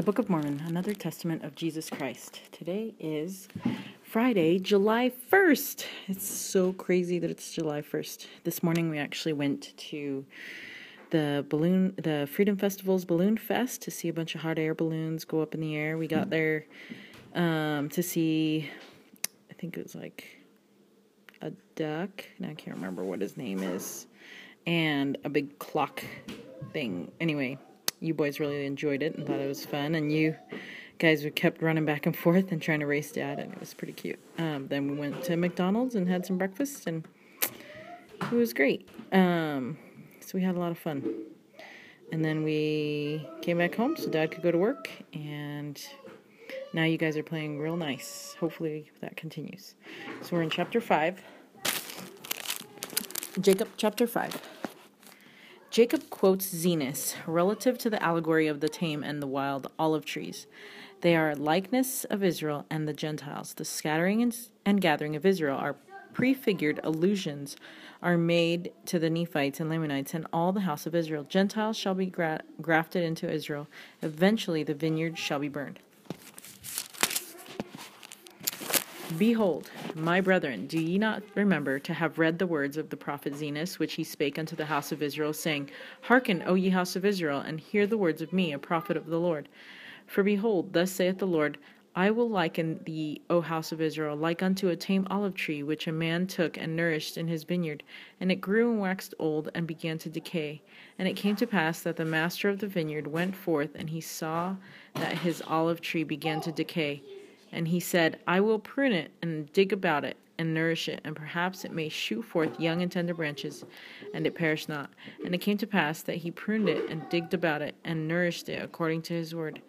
The Book of Mormon, another testament of Jesus Christ. Today is Friday, July 1st. It's so crazy that it's July 1st. This morning we actually went to the balloon the Freedom Festival's Balloon Fest to see a bunch of hot air balloons go up in the air. We got there um, to see I think it was like a duck. Now I can't remember what his name is. And a big clock thing. Anyway, you boys really enjoyed it and thought it was fun, and you guys were kept running back and forth and trying to race dad, and it was pretty cute. Um, then we went to McDonald's and had some breakfast, and it was great. Um, so we had a lot of fun. And then we came back home so dad could go to work, and now you guys are playing real nice. Hopefully that continues. So we're in chapter 5. Jacob chapter 5. Jacob quotes Zenos relative to the allegory of the tame and the wild olive trees. They are likeness of Israel and the Gentiles. The scattering and gathering of Israel are prefigured allusions are made to the Nephites and Lamanites and all the house of Israel. Gentiles shall be gra- grafted into Israel. Eventually the vineyard shall be burned. Behold, my brethren, do ye not remember to have read the words of the prophet Zenos, which he spake unto the house of Israel, saying, Hearken, O ye house of Israel, and hear the words of me, a prophet of the Lord. For behold, thus saith the Lord, I will liken thee, O house of Israel, like unto a tame olive tree, which a man took and nourished in his vineyard. And it grew and waxed old, and began to decay. And it came to pass that the master of the vineyard went forth, and he saw that his olive tree began to decay. And he said, I will prune it and dig about it and nourish it, and perhaps it may shoot forth young and tender branches, and it perish not. And it came to pass that he pruned it and digged about it and nourished it according to his word.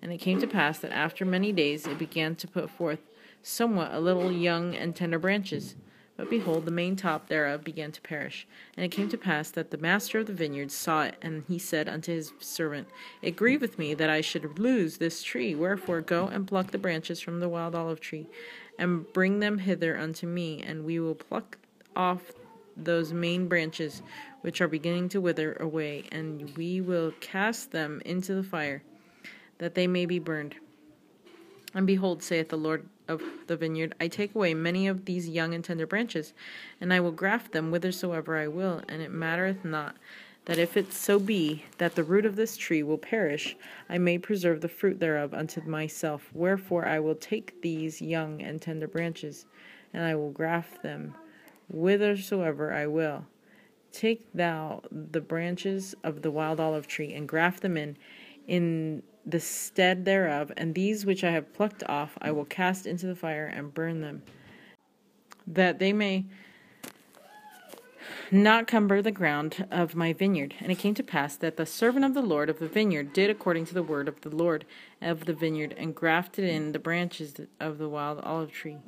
And it came to pass that after many days it began to put forth somewhat a little young and tender branches. But behold, the main top thereof began to perish. And it came to pass that the master of the vineyard saw it, and he said unto his servant, It grieveth me that I should lose this tree. Wherefore go and pluck the branches from the wild olive tree, and bring them hither unto me, and we will pluck off those main branches which are beginning to wither away, and we will cast them into the fire, that they may be burned. And behold, saith the Lord of the vineyard, I take away many of these young and tender branches, and I will graft them whithersoever I will, and it mattereth not that if it so be that the root of this tree will perish, I may preserve the fruit thereof unto myself. Wherefore I will take these young and tender branches, and I will graft them whithersoever I will. Take thou the branches of the wild olive tree, and graft them in, in the stead thereof, and these which I have plucked off I will cast into the fire and burn them, that they may not cumber the ground of my vineyard. And it came to pass that the servant of the Lord of the vineyard did according to the word of the Lord of the vineyard, and grafted in the branches of the wild olive tree.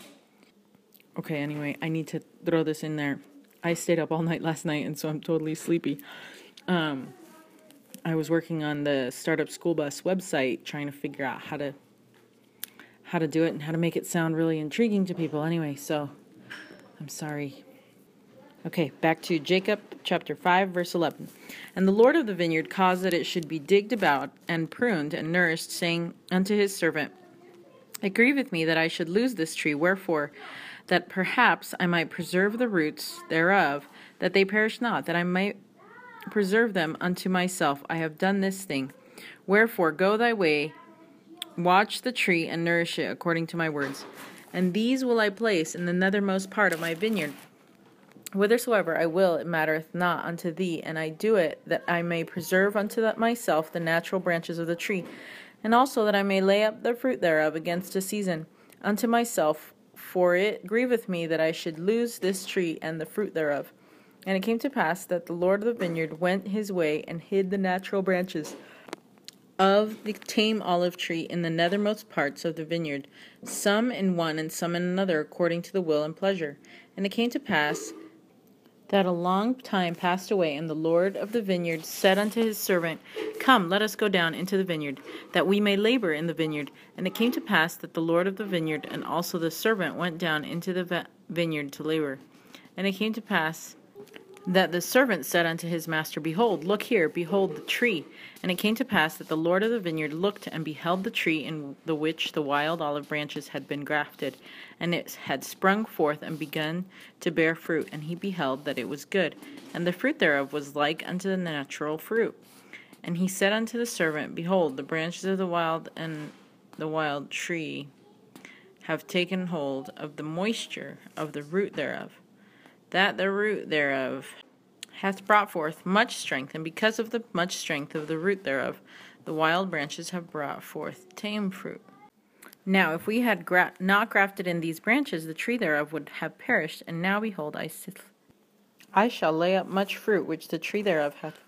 Okay, anyway, I need to throw this in there. I stayed up all night last night, and so I'm totally sleepy. Um, I was working on the startup school bus website trying to figure out how to how to do it and how to make it sound really intriguing to people anyway, so I'm sorry. Okay, back to Jacob chapter 5 verse 11. And the Lord of the vineyard caused that it should be digged about and pruned and nourished, saying unto his servant, It grieveth me that I should lose this tree, wherefore that perhaps I might preserve the roots thereof, that they perish not, that I might preserve them unto myself. I have done this thing. Wherefore, go thy way, watch the tree, and nourish it according to my words. And these will I place in the nethermost part of my vineyard. Whithersoever I will, it mattereth not unto thee, and I do it that I may preserve unto myself the natural branches of the tree, and also that I may lay up the fruit thereof against a season unto myself. For it grieveth me that I should lose this tree and the fruit thereof. And it came to pass that the Lord of the vineyard went his way and hid the natural branches of the tame olive tree in the nethermost parts of the vineyard, some in one and some in another, according to the will and pleasure. And it came to pass that a long time passed away, and the Lord of the vineyard said unto his servant, Come, let us go down into the vineyard, that we may labor in the vineyard. And it came to pass that the Lord of the vineyard and also the servant went down into the vineyard to labor. And it came to pass that the servant said unto his master, Behold, look here, behold the tree. And it came to pass that the Lord of the vineyard looked and beheld the tree in the which the wild olive branches had been grafted, and it had sprung forth and begun to bear fruit. And he beheld that it was good, and the fruit thereof was like unto the natural fruit. And he said unto the servant, Behold, the branches of the wild and the wild tree have taken hold of the moisture of the root thereof that the root thereof hath brought forth much strength, and because of the much strength of the root thereof, the wild branches have brought forth tame fruit. Now, if we had gra- not grafted in these branches, the tree thereof would have perished. And now, behold, I, sith- I shall lay up much fruit which the tree thereof hath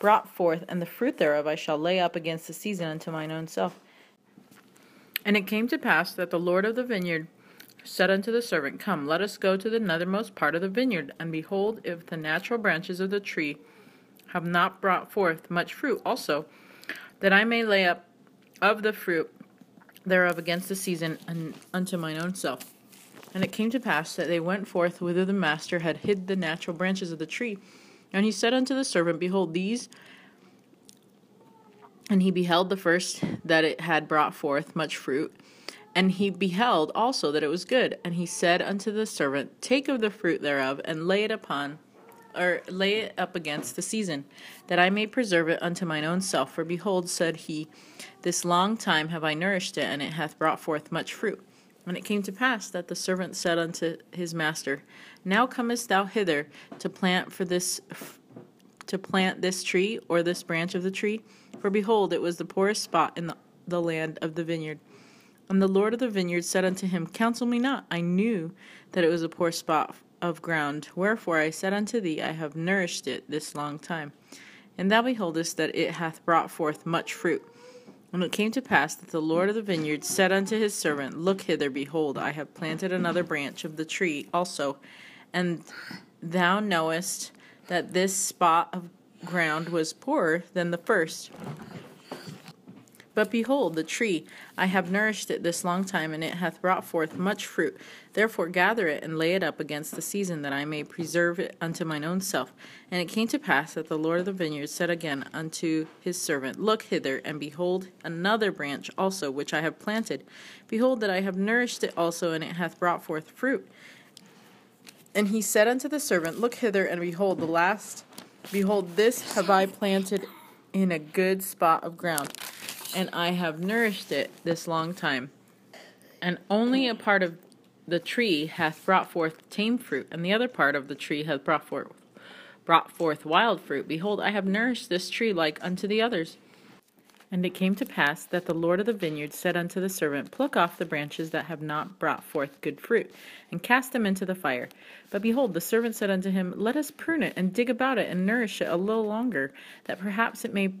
brought forth, and the fruit thereof I shall lay up against the season unto mine own self. And it came to pass that the Lord of the vineyard said unto the servant, Come, let us go to the nethermost part of the vineyard, and behold, if the natural branches of the tree have not brought forth much fruit also, that I may lay up of the fruit thereof against the season and unto mine own self. And it came to pass that they went forth whither the master had hid the natural branches of the tree. And he said unto the servant, Behold, these. And he beheld the first that it had brought forth much fruit and he beheld also that it was good. And he said unto the servant, Take of the fruit thereof, and lay it upon, or lay it up against the season, that I may preserve it unto mine own self. For behold, said he, This long time have I nourished it, and it hath brought forth much fruit. And it came to pass that the servant said unto his master, Now comest thou hither to plant for this to plant this tree or this branch of the tree? For behold, it was the poorest spot in the, the land of the vineyard. And the Lord of the vineyard said unto him, Counsel me not. I knew that it was a poor spot of ground. Wherefore I said unto thee, I have nourished it this long time. And thou beholdest that it hath brought forth much fruit. And it came to pass that the Lord of the vineyard said unto his servant, Look hither, behold, I have planted another branch of the tree also. And thou knowest that this spot of ground was poorer than the first. But behold, the tree, I have nourished it this long time, and it hath brought forth much fruit. Therefore gather it, and lay it up against the season, that I may preserve it unto mine own self. And it came to pass that the Lord of the vineyard said again unto his servant, Look hither, and behold another branch also, which I have planted. Behold, that I have nourished it also, and it hath brought forth fruit. And he said unto the servant, Look hither, and behold, the last, behold, this have I planted in a good spot of ground and I have nourished it this long time. And only a part of the tree hath brought forth tame fruit, and the other part of the tree hath brought forth brought forth wild fruit. Behold, I have nourished this tree like unto the others. And it came to pass that the Lord of the vineyard said unto the servant, Pluck off the branches that have not brought forth good fruit, and cast them into the fire. But behold, the servant said unto him, Let us prune it, and dig about it, and nourish it a little longer, that perhaps it may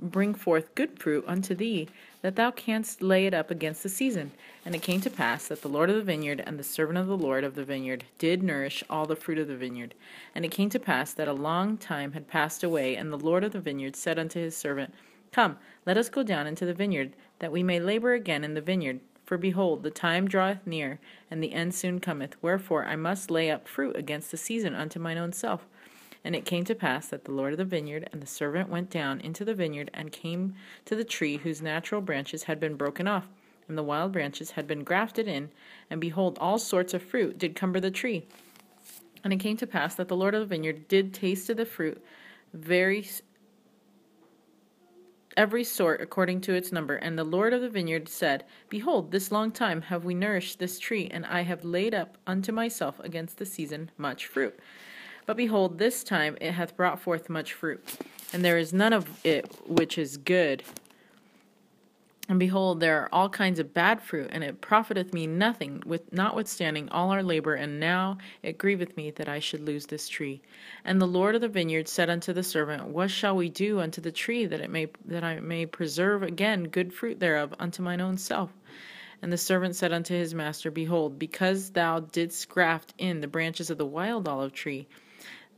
bring forth good fruit unto thee, that thou canst lay it up against the season. And it came to pass that the Lord of the vineyard and the servant of the Lord of the vineyard did nourish all the fruit of the vineyard. And it came to pass that a long time had passed away, and the Lord of the vineyard said unto his servant, Come, let us go down into the vineyard, that we may labor again in the vineyard. For behold, the time draweth near, and the end soon cometh. Wherefore I must lay up fruit against the season unto mine own self. And it came to pass that the Lord of the vineyard and the servant went down into the vineyard and came to the tree whose natural branches had been broken off, and the wild branches had been grafted in, and behold, all sorts of fruit did cumber the tree. And it came to pass that the Lord of the vineyard did taste of the fruit, very every sort according to its number. And the Lord of the vineyard said, Behold, this long time have we nourished this tree, and I have laid up unto myself against the season much fruit. But behold, this time it hath brought forth much fruit, and there is none of it which is good. And behold, there are all kinds of bad fruit, and it profiteth me nothing, with notwithstanding all our labor. And now it grieveth me that I should lose this tree. And the Lord of the vineyard said unto the servant, What shall we do unto the tree that it may that I may preserve again good fruit thereof unto mine own self? And the servant said unto his master, Behold, because thou didst graft in the branches of the wild olive tree,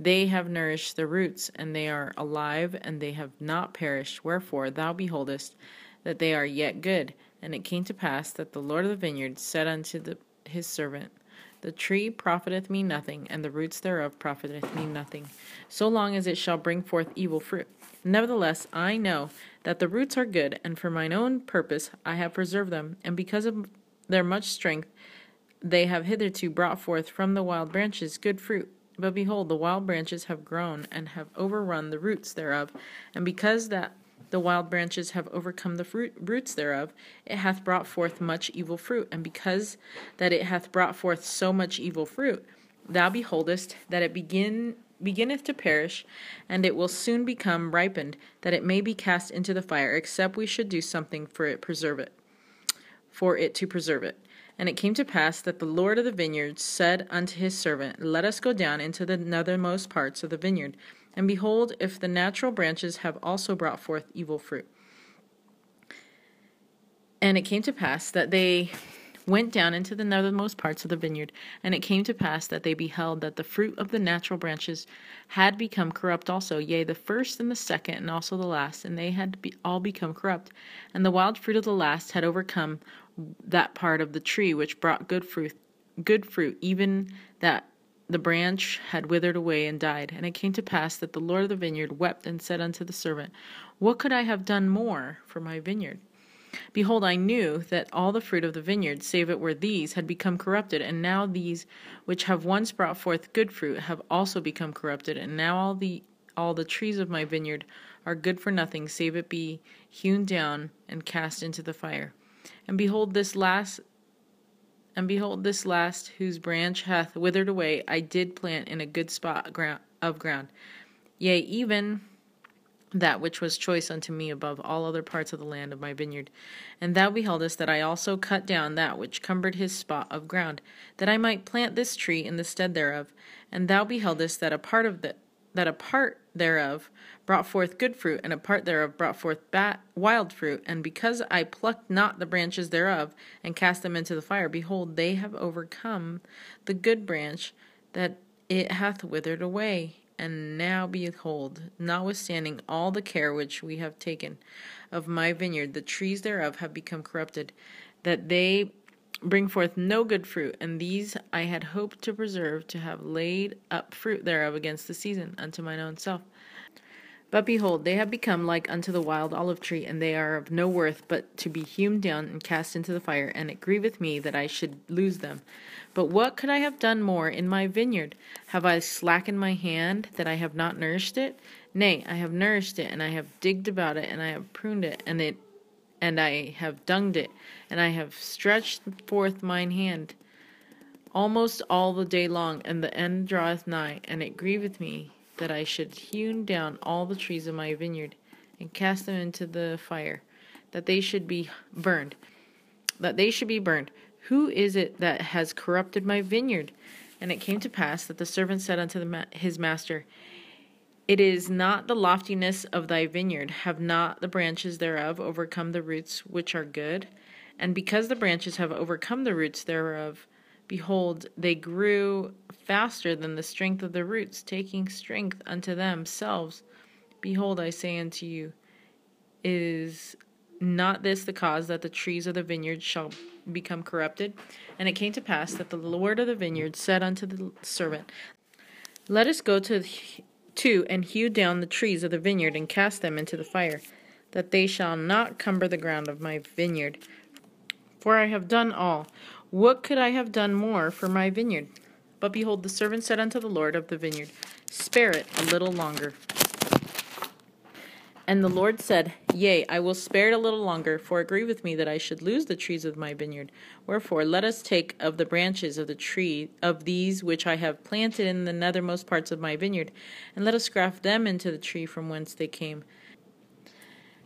they have nourished the roots, and they are alive, and they have not perished. Wherefore thou beholdest that they are yet good. And it came to pass that the Lord of the vineyard said unto the, his servant, The tree profiteth me nothing, and the roots thereof profiteth me nothing, so long as it shall bring forth evil fruit. Nevertheless, I know that the roots are good, and for mine own purpose I have preserved them, and because of their much strength they have hitherto brought forth from the wild branches good fruit. But behold, the wild branches have grown and have overrun the roots thereof, and because that the wild branches have overcome the fruit, roots thereof, it hath brought forth much evil fruit. And because that it hath brought forth so much evil fruit, thou beholdest that it begin beginneth to perish, and it will soon become ripened, that it may be cast into the fire, except we should do something for it preserve it, for it to preserve it. And it came to pass that the Lord of the vineyard said unto his servant, Let us go down into the nethermost parts of the vineyard and behold, if the natural branches have also brought forth evil fruit. And it came to pass that they went down into the nethermost parts of the vineyard, and it came to pass that they beheld that the fruit of the natural branches had become corrupt also, yea, the first and the second, and also the last, and they had be all become corrupt. And the wild fruit of the last had overcome that part of the tree which brought good fruit, good fruit, even that the branch had withered away and died. And it came to pass that the Lord of the vineyard wept and said unto the servant, What could I have done more for my vineyard? Behold, I knew that all the fruit of the vineyard, save it were these, had become corrupted, and now these which have once brought forth good fruit have also become corrupted, and now all the all the trees of my vineyard are good for nothing, save it be hewn down and cast into the fire. And behold, this last and behold, this last, whose branch hath withered away, I did plant in a good spot of ground. Yea, even that which was choice unto me above all other parts of the land of my vineyard. And thou beholdest that I also cut down that which cumbered his spot of ground, that I might plant this tree in the stead thereof. And thou beholdest that a part of the that a part thereof brought forth good fruit, and a part thereof brought forth bat, wild fruit. And because I plucked not the branches thereof, and cast them into the fire, behold, they have overcome the good branch, that it hath withered away. And now behold, notwithstanding all the care which we have taken of my vineyard, the trees thereof have become corrupted, that they bring forth no good fruit, and these I had hoped to preserve, to have laid up fruit thereof against the season, unto mine own self. But behold, they have become like unto the wild olive tree, and they are of no worth but to be hewn down and cast into the fire, and it grieveth me that I should lose them. But what could I have done more in my vineyard? Have I slackened my hand that I have not nourished it? Nay, I have nourished it, and I have digged about it, and I have pruned it, and it and I have dunged it, and I have stretched forth mine hand almost all the day long, and the end draweth nigh, and it grieveth me that I should hew down all the trees of my vineyard, and cast them into the fire, that they should be burned. That they should be burned. Who is it that has corrupted my vineyard? And it came to pass that the servant said unto ma- his master, it is not the loftiness of thy vineyard, have not the branches thereof overcome the roots which are good? And because the branches have overcome the roots thereof, behold, they grew faster than the strength of the roots, taking strength unto themselves. Behold, I say unto you, is not this the cause that the trees of the vineyard shall become corrupted? And it came to pass that the Lord of the vineyard said unto the servant, Let us go to 2. And hew down the trees of the vineyard and cast them into the fire, that they shall not cumber the ground of my vineyard. For I have done all. What could I have done more for my vineyard? But behold, the servant said unto the Lord of the vineyard, Spare it a little longer. And the Lord said, Yea, I will spare it a little longer, for agree with me that I should lose the trees of my vineyard. Wherefore, let us take of the branches of the tree of these which I have planted in the nethermost parts of my vineyard, and let us graft them into the tree from whence they came.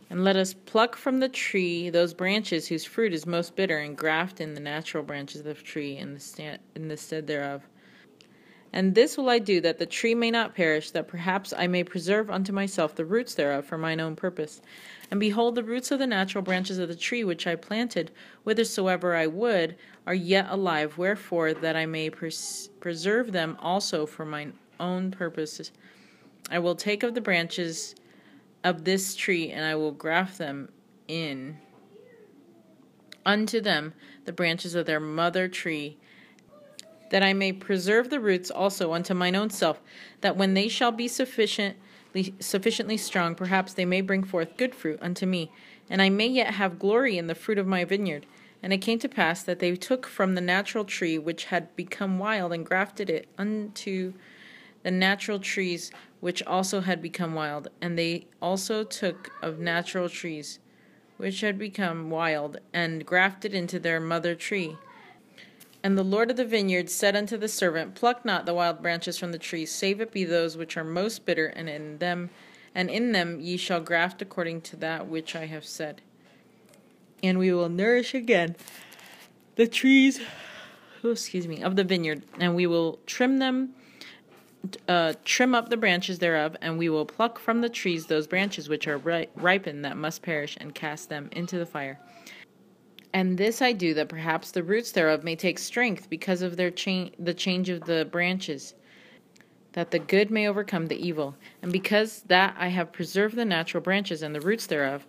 And let us pluck from the tree those branches whose fruit is most bitter, and graft in the natural branches of the tree in the, in the stead thereof. And this will I do, that the tree may not perish, that perhaps I may preserve unto myself the roots thereof for mine own purpose. And behold, the roots of the natural branches of the tree which I planted, whithersoever I would, are yet alive, wherefore that I may pres- preserve them also for mine own purposes. I will take of the branches of this tree, and I will graft them in unto them the branches of their mother tree that I may preserve the roots also unto mine own self, that when they shall be sufficiently sufficiently strong, perhaps they may bring forth good fruit unto me, and I may yet have glory in the fruit of my vineyard. And it came to pass that they took from the natural tree which had become wild and grafted it unto the natural trees which also had become wild. And they also took of natural trees which had become wild and grafted into their mother tree. And the Lord of the vineyard said unto the servant, Pluck not the wild branches from the trees, save it be those which are most bitter, and in them and in them ye shall graft according to that which I have said. And we will nourish again the trees oh, excuse me of the vineyard, and we will trim them uh, trim up the branches thereof, and we will pluck from the trees those branches which are ri- ripened that must perish, and cast them into the fire. And this I do that perhaps the roots thereof may take strength because of their cha- the change of the branches, that the good may overcome the evil. And because that I have preserved the natural branches and the roots thereof,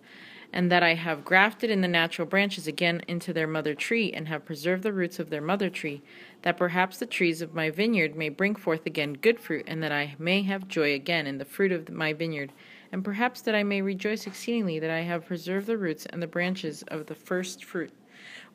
and that I have grafted in the natural branches again into their mother tree, and have preserved the roots of their mother tree, that perhaps the trees of my vineyard may bring forth again good fruit, and that I may have joy again in the fruit of my vineyard, and perhaps that I may rejoice exceedingly that I have preserved the roots and the branches of the first fruit.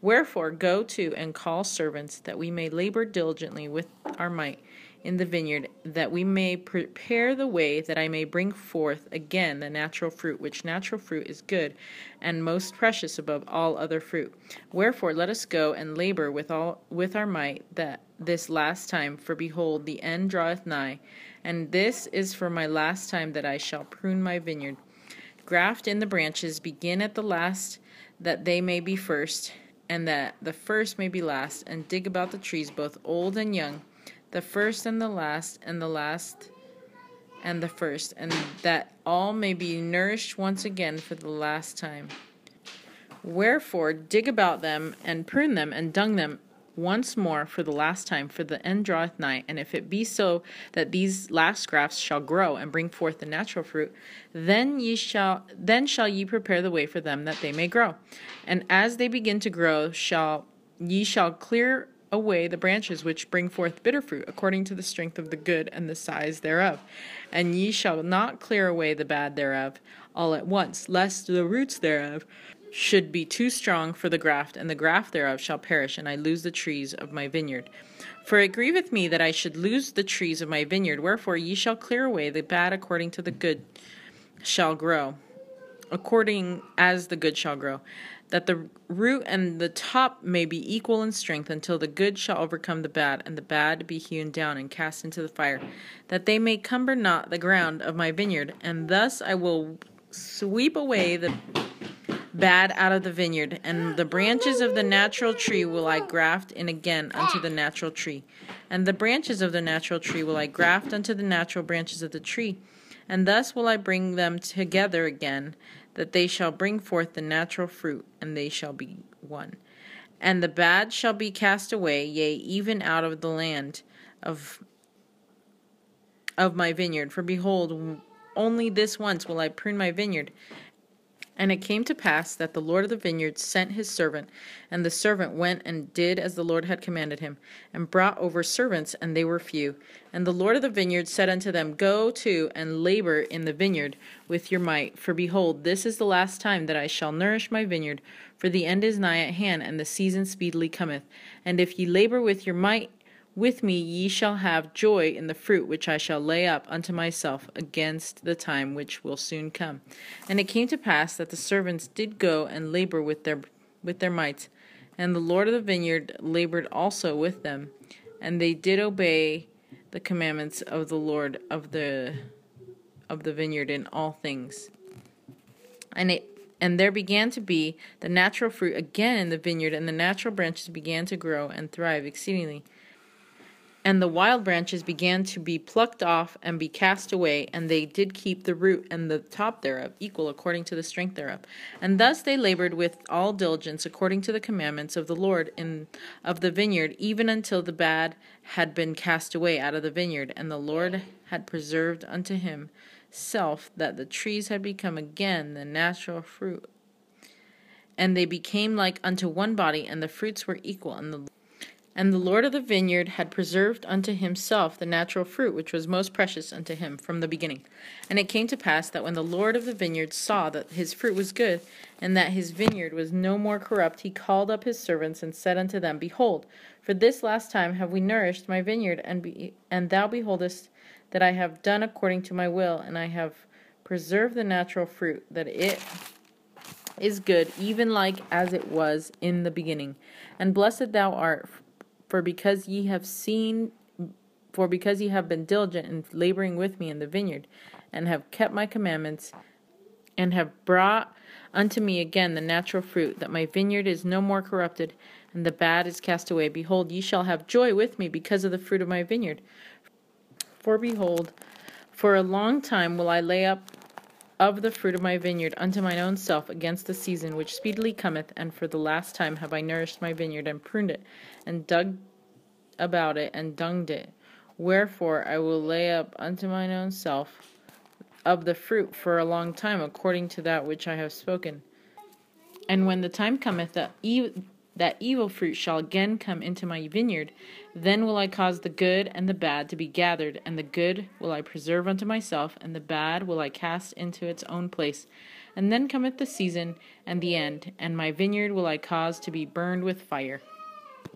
Wherefore go to and call servants, that we may labor diligently with our might in the vineyard, that we may prepare the way, that I may bring forth again the natural fruit, which natural fruit is good and most precious above all other fruit. Wherefore let us go and labor with all with our might that this last time, for behold, the end draweth nigh, and this is for my last time that I shall prune my vineyard. Graft in the branches, begin at the last, that they may be first, and that the first may be last, and dig about the trees, both old and young the first and the last, and the last and the first, and that all may be nourished once again for the last time. Wherefore, dig about them, and prune them, and dung them once more for the last time, for the end draweth nigh. And if it be so that these last grafts shall grow and bring forth the natural fruit, then ye shall then shall ye prepare the way for them that they may grow. And as they begin to grow, shall ye shall clear away the branches which bring forth bitter fruit, according to the strength of the good and the size thereof. And ye shall not clear away the bad thereof all at once, lest the roots thereof should be too strong for the graft, and the graft thereof shall perish, and I lose the trees of my vineyard. For it grieveth me that I should lose the trees of my vineyard. Wherefore ye shall clear away the bad according to the good shall grow, according as the good shall grow that the root and the top may be equal in strength until the good shall overcome the bad, and the bad be hewn down and cast into the fire, that they may cumber not the ground of my vineyard. And thus I will sweep away the bad out of the vineyard, and the branches of the natural tree will I graft in again unto the natural tree, and the branches of the natural tree will I graft unto the natural branches of the tree, and thus will I bring them together again that they shall bring forth the natural fruit, and they shall be one. And the bad shall be cast away, yea, even out of the land of of my vineyard. For behold, only this once will I prune my vineyard, and it came to pass that the Lord of the vineyard sent his servant, and the servant went and did as the Lord had commanded him, and brought over servants, and they were few. And the Lord of the vineyard said unto them, Go to and labor in the vineyard with your might, for behold, this is the last time that I shall nourish my vineyard, for the end is nigh at hand, and the season speedily cometh. And if ye labor with your might, with me ye shall have joy in the fruit which I shall lay up unto myself against the time which will soon come. And it came to pass that the servants did go and labor with their with their might, and the Lord of the vineyard labored also with them, and they did obey the commandments of the Lord of the of the vineyard in all things. And it and there began to be the natural fruit again in the vineyard, and the natural branches began to grow and thrive exceedingly and the wild branches began to be plucked off and be cast away, and they did keep the root and the top thereof equal according to the strength thereof. And thus they labored with all diligence according to the commandments of the Lord in of the vineyard, even until the bad had been cast away out of the vineyard, and the Lord had preserved unto himself that the trees had become again the natural fruit. And they became like unto one body, and the fruits were equal, and the And the Lord of the vineyard had preserved unto himself the natural fruit which was most precious unto him from the beginning. And it came to pass that when the Lord of the vineyard saw that his fruit was good, and that his vineyard was no more corrupt, he called up his servants and said unto them, Behold, for this last time have we nourished my vineyard, and be, and thou beholdest that I have done according to my will, and I have preserved the natural fruit, that it is good, even like as it was in the beginning. And blessed thou art for because ye have seen, for because ye have been diligent in laboring with me in the vineyard, and have kept my commandments, and have brought unto me again the natural fruit, that my vineyard is no more corrupted, and the bad is cast away. Behold, ye shall have joy with me because of the fruit of my vineyard. For behold, for a long time will I lay up of the fruit of my vineyard unto mine own self against the season which speedily cometh, and for the last time have I nourished my vineyard, and pruned it, and dug about it, and dunged it. Wherefore I will lay up unto mine own self of the fruit for a long time, according to that which I have spoken. And when the time cometh that that evil fruit shall again come into my vineyard, then will I cause the good and the bad to be gathered, and the good will I preserve unto myself, and the bad will I cast into its own place. And then cometh the season and the end, and my vineyard will I cause to be burned with fire.